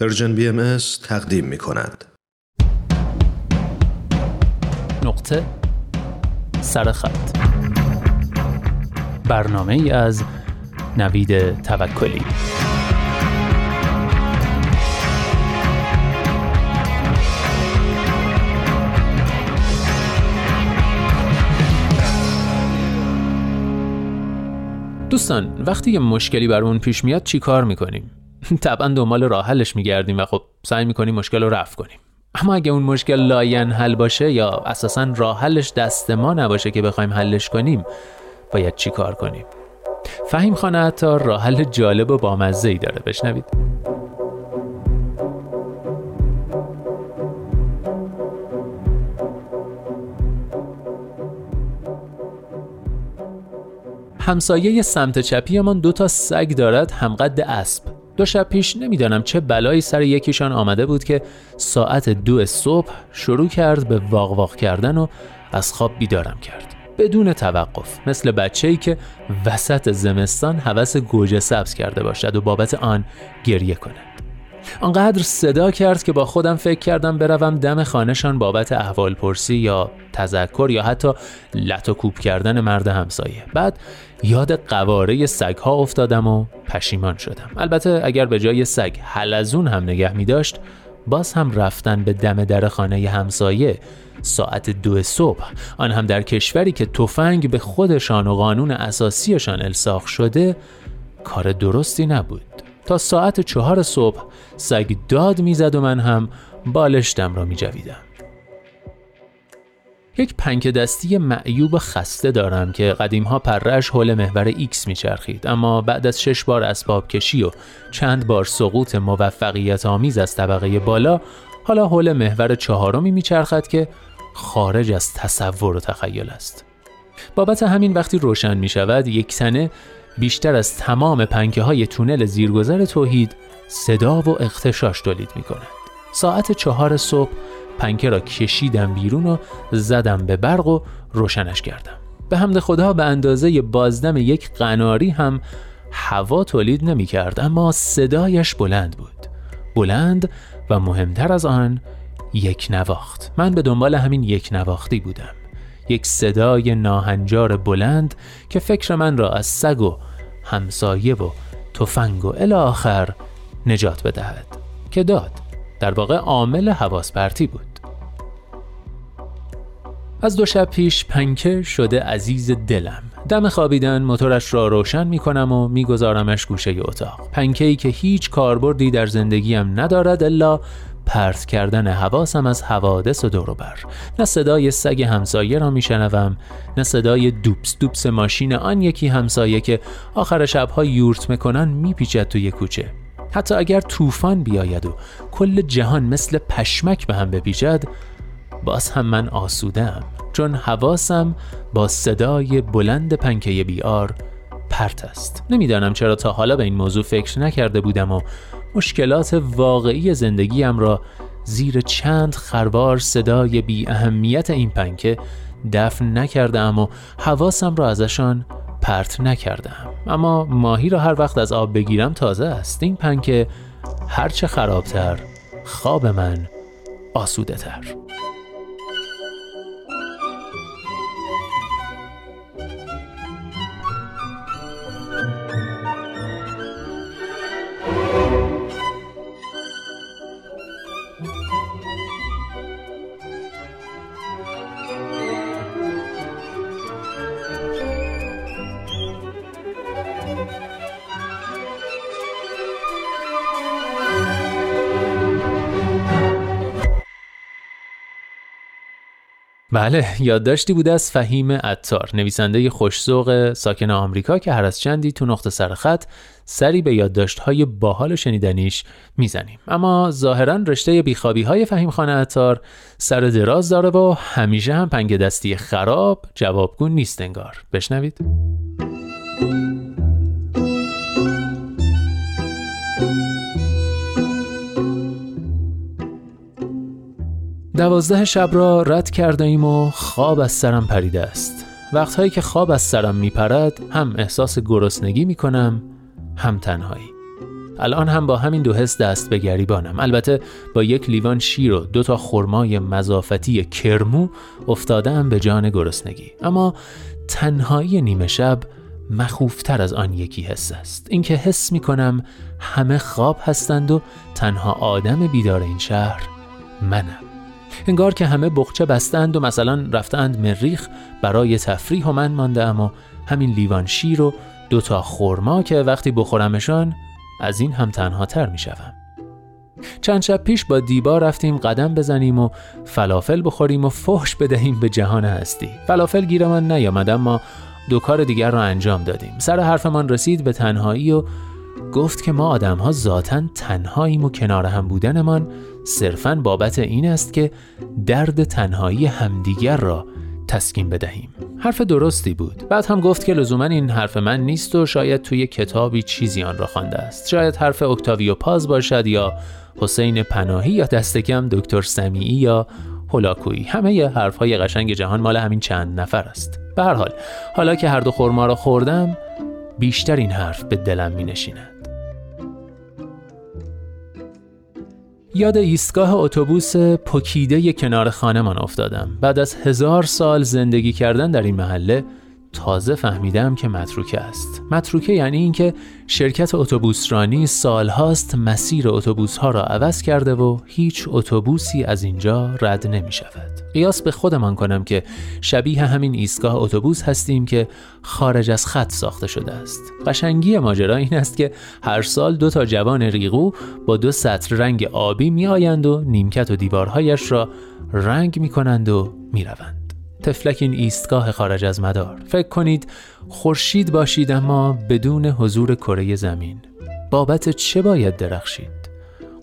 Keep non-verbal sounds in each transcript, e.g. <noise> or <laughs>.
پرژن بی ام تقدیم می کند. نقطه سرخط برنامه ای از نوید توکلی دوستان وقتی یه مشکلی برامون پیش میاد چی کار می‌کنیم؟ <laughs> طبعا دنبال راه حلش میگردیم و خب سعی می‌کنیم مشکل رو رفع کنیم. اما اگه اون مشکل لاین حل باشه یا اساسا راه حلش دست ما نباشه که بخوایم حلش کنیم باید چی کار کنیم؟ فهیم خانه عطار راه حل جالب و بامزه ای داره. بشنوید. همسایه سمت چپیمان دو تا سگ دارد همقد اسب. دو شب پیش نمی‌دانم چه بلایی سر یکیشان آمده بود که ساعت دو صبح شروع کرد به واق واق کردن و از خواب بیدارم کرد. بدون توقف مثل بچه‌ای که وسط زمستان هوس گوجه سبز کرده باشد و بابت آن گریه کنه آنقدر صدا کرد که با خودم فکر کردم بروم دم خانهشان بابت احوال پرسی یا تذکر یا حتی لط و کوب کردن مرد همسایه. بعد یاد قواره سگ ها افتادم و پشیمان شدم. البته اگر به جای سگ حلزون هم نگه می داشت باز هم رفتن به دم در خانه همسایه ساعت دو صبح. آن هم در کشوری که تفنگ به خودشان و قانون اساسیشان الساخ شده کار درستی نبود. تا ساعت چهار صبح سگ داد می‌زد و من هم بالشتم را میجویدم. یک پنکه دستی معیوب خسته دارم که قدیمها پرش حول محور ایکس میچرخید اما بعد از شش بار اسباب کشی و چند بار سقوط موفقیت آمیز از طبقه بالا حالا حول محور چهارمی میچرخد که خارج از تصور و تخیل است. بابت همین وقتی روشن می شود یک تنه بیشتر از تمام پنکه های تونل زیرگذر توحید صدا و اختشاش تولید می کند. ساعت چهار صبح پنکه را کشیدم بیرون و زدم به برق و روشنش کردم. به حمد خدا به اندازه بازدم یک قناری هم هوا تولید نمی کرد اما صدایش بلند بود. بلند و مهمتر از آن یک نواخت. من به دنبال همین یک نواختی بودم. یک صدای ناهنجار بلند که فکر من را از سگ و همسایه و تفنگ و الی آخر نجات بدهد که داد در واقع عامل حواس پرتی بود. از دو شب پیش پنکه شده عزیز دلم. دم خوابیدن موتورش را روشن می کنم و میگذارمش گوشه اتاق. پنکه ای که هیچ کاربردی در زندگیم ندارد الا پرت کردن حواسم از حوادث و دوروبر. نه صدای سگ همسایه را میشنوم نه صدای دوپس دوپس ماشین آن یکی همسایه که آخر شبها یورت می‌کنن میپیچد توی کوچه. حتی اگر طوفان بیاید و کل جهان مثل پشمک به هم بپیچد باز هم من آسودم چون حواسم با صدای بلند پنکه بیار پرت است. نمی‌دانم چرا تا حالا به این موضوع فکر نکرده بودم و مشکلات واقعی زندگیم را زیر چند خروار صدای بی اهمیت این پنکه دفن نکردم و حواسم را ازشان پرت نکردم. اما ماهی را هر وقت از آب بگیرم تازه است. این پنکه هرچه خرابتر خواب من آسوده تر بله یادداشتی بوده از فهیم عطار نویسنده خوشزوق ساکن آمریکا که هر از چندی تو نقطه سرخط سری به یادداشت های باحال شنیدنیش می‌زنیم. اما ظاهرا رشته بیخوابی های فهیم خانه عطار سر دراز داره و همیشه هم پنگ دستی خراب جوابگون نیست انگار. بشنوید. دوازده شب را رد کرده ایم و خواب از سرم پریده است. وقتهایی که خواب از سرم میپرد هم احساس گرسنگی می‌کنم هم تنهایی. الان هم با همین دو حس دست به گریبانم. البته با یک لیوان شیر و دو تا خرمای مزافتی کرمو افتادم به جان گرسنگی. اما تنهایی نیمه شب مخوفتر از آن یکی حس است. اینکه حس می کنم همه خواب هستند و تنها آدم بیدار این شهر منم. انگار که همه بخچه بستند و مثلا رفتند مریخ برای تفریح و من مانده اما همین لیوان شیر و دوتا خورما که وقتی بخورمشان از این هم تنها تر می شوم. چند شب پیش با دیبا رفتیم قدم بزنیم و فلافل بخوریم و فحش بدهیم به جهان هستی فلافل گیرمان نیامد اما دو کار دیگر را انجام دادیم سر حرفمان رسید به تنهایی و گفت که ما آدم ها ذاتا تنهاییم و کنار هم بودنمان صرفا بابت این است که درد تنهایی همدیگر را تسکین بدهیم. حرف درستی بود. بعد هم گفت که لزوما این حرف من نیست و شاید توی کتابی چیزی آن را خوانده است. شاید حرف اکتاویو پاز باشد یا حسین پناهی یا دست کم دکتر سمیعی یا هولاکویی. همه ی حرفهای قشنگ جهان مال همین چند نفر است. به هر حال حالا که هر دو خورما را خوردم بیشتر این حرف به دلم می نشیند یاد ایستگاه اتوبوس پکیده کنار خانهمان افتادم. بعد از هزار سال زندگی کردن در این محله تازه فهمیدم که متروکه است. متروکه یعنی اینکه شرکت اتوبوسرانی سالهاست مسیر اتوبوس ها را عوض کرده و هیچ اتوبوسی از اینجا رد نمی شود قیاس به خودمان کنم که شبیه همین ایستگاه اتوبوس هستیم که خارج از خط ساخته شده است. قشنگی ماجرا این است که هر سال دو تا جوان ریغو با دو سطر رنگ آبی می آیند و نیمکت و دیوارهایش را رنگ می کنند و می روند. تفلک این ایستگاه خارج از مدار. فکر کنید خورشید باشید اما بدون حضور کره زمین. بابت چه باید درخشید؟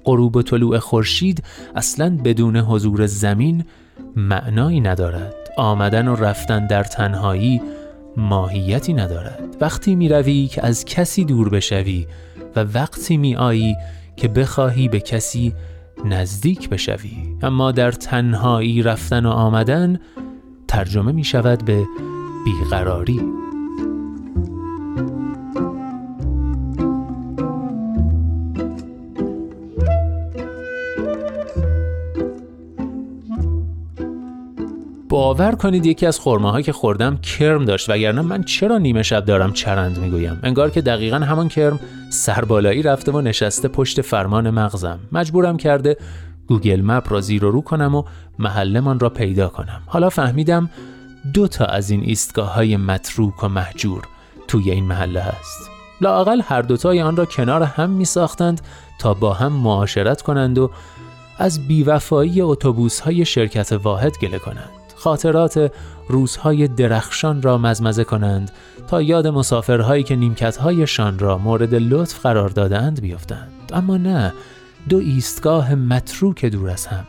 غروب و طلوع خورشید اصلا بدون حضور زمین معنایی ندارد. آمدن و رفتن در تنهایی ماهیتی ندارد. وقتی می روی که از کسی دور بشوی و وقتی می آیی که بخواهی به کسی نزدیک بشوی. اما در تنهایی رفتن و آمدن ترجمه می شود به بیقراری. باور کنید یکی از خورماهایی که خوردم کرم داشت وگرنه من چرا نیمه شب دارم چرند می‌گویم؟ انگار که دقیقا همان کرم سربالایی رفته و نشسته پشت فرمان مغزم. مجبورم کرده گوگل مپ را زیر و رو کنم و محلمان را پیدا کنم. حالا فهمیدم دو تا از این ایستگاه های متروک و محجور توی این محله هست. لاقل هر دوتای آن را کنار هم می ساختند تا با هم معاشرت کنند و از بیوفایی اتوبوس های شرکت واحد گله کنند. خاطرات روزهای درخشان را مزمزه کنند تا یاد مسافرهایی که نیمکتهایشان را مورد لطف قرار دادند بیفتند. اما نه دو ایستگاه متروک دور از هم.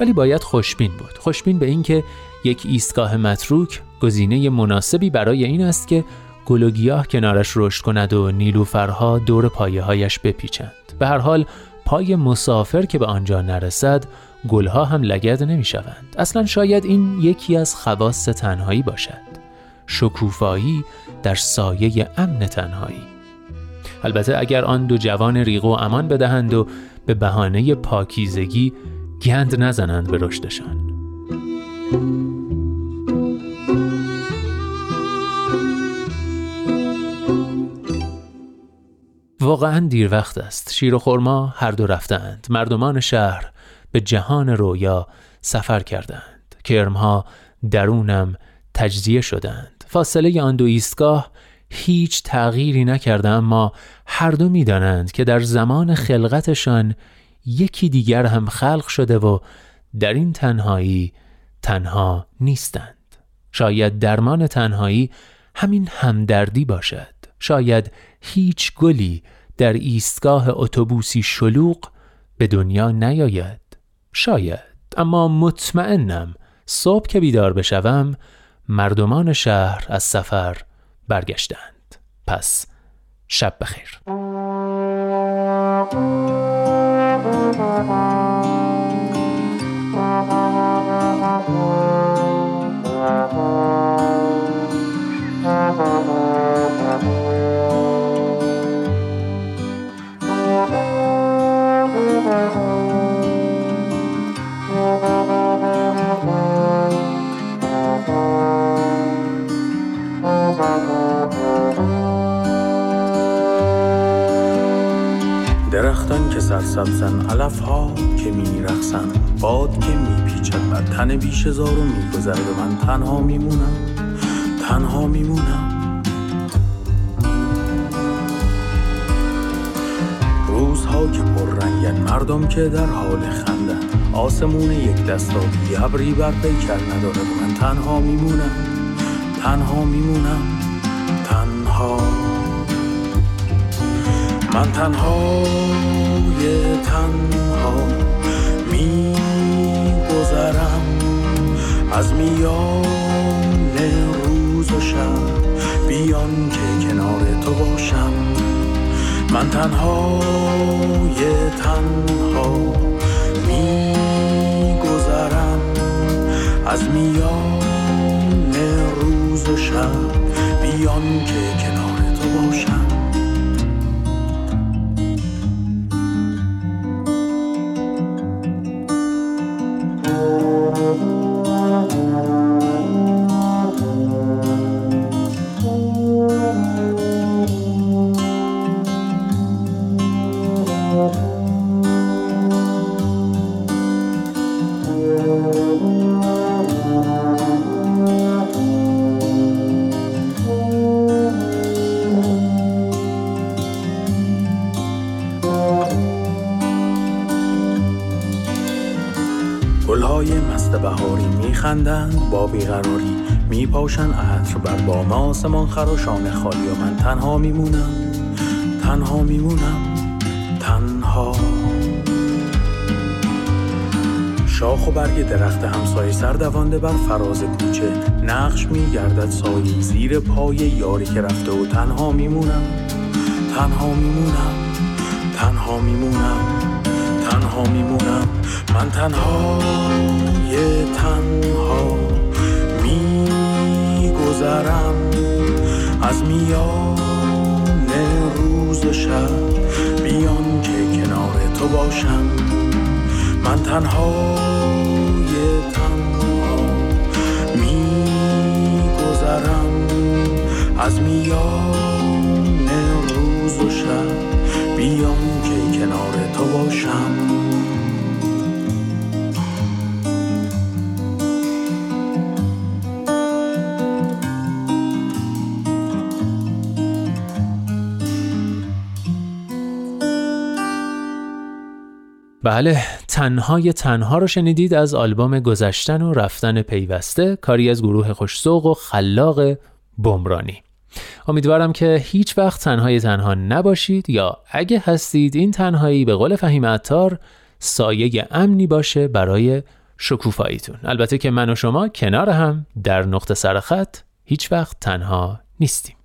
ولی باید خوشبین بود. خوشبین به اینکه یک ایستگاه متروک گزینه مناسبی برای این است که گل و گیاه کنارش رشد کند و نیلوفرها دور پایه هایش بپیچند. به هر حال پای مسافر که به آنجا نرسد گلها هم لگد نمی شوند اصلا شاید این یکی از خواص تنهایی باشد. شکوفایی در سایه امن تنهایی. البته اگر آن دو جوان ریغو امان بدهند و به بهانه پاکیزگی گند نزنند به رشدشان. واقعا دیر وقت است. شیر و خورما هر دو رفتند مردمان شهر به جهان رویا سفر کردند کرمها درونم تجزیه شدند فاصله آن دو ایستگاه هیچ تغییری نکرده اما هر دو می‌دانند که در زمان خلقتشان یکی دیگر هم خلق شده و در این تنهایی تنها نیستند. شاید درمان تنهایی همین همدردی باشد. شاید هیچ گلی در ایستگاه اتوبوسی شلوغ به دنیا نیاید. شاید اما مطمئنم صبح که بیدار بشوم مردمان شهر از سفر برگشتند. پس شب بخیر. سرسبزن علف ها که میرخسن باد که میپیچد بر تن بیش زار و میگذرد من تنها میمونم تنها میمونم روزها که پررنگن مردم که در حال خندن. آسمون یک دستابی ابری بر پیکر ندارد من تنها میمونم تنها میمونم تنها. من تنها. تنها میگذرم از میان روز و شب. بیان که کنار تو باشم. من تنها یه تنها میگذرم از میان روز و شب. بیان که کنار تو باشم. گلهای مست بهاری میخندند با بیقراری میپاشن عطر بر بام آسمان خراشان خالی و من تنها میمونم تنها میمونم تنها. شاخ و برگ درخت همسایه سردوانده بر فراز کوچه نقش میگردد سایی زیر پای یاری که رفته و تنها میمونم تنها میمونم تنها میمونم. میمونم. من تنها یه تنها میگذرم. از میان روز شب بیان که کنار تو باشم. من تنها یه تنها میگذرم. از میان بله تنهای تنها رو شنیدید از آلبوم گذشتن و رفتن پیوسته کاری از گروه خوشسوق و خلاق بمرانی. امیدوارم که هیچ وقت تنهای تنها نباشید یا اگه هستید این تنهایی به قول فهیم عطار سایه امنی باشه برای شکوفاییتون. البته که من و شما کنار هم در نقطه سرخط هیچ وقت تنها نیستیم.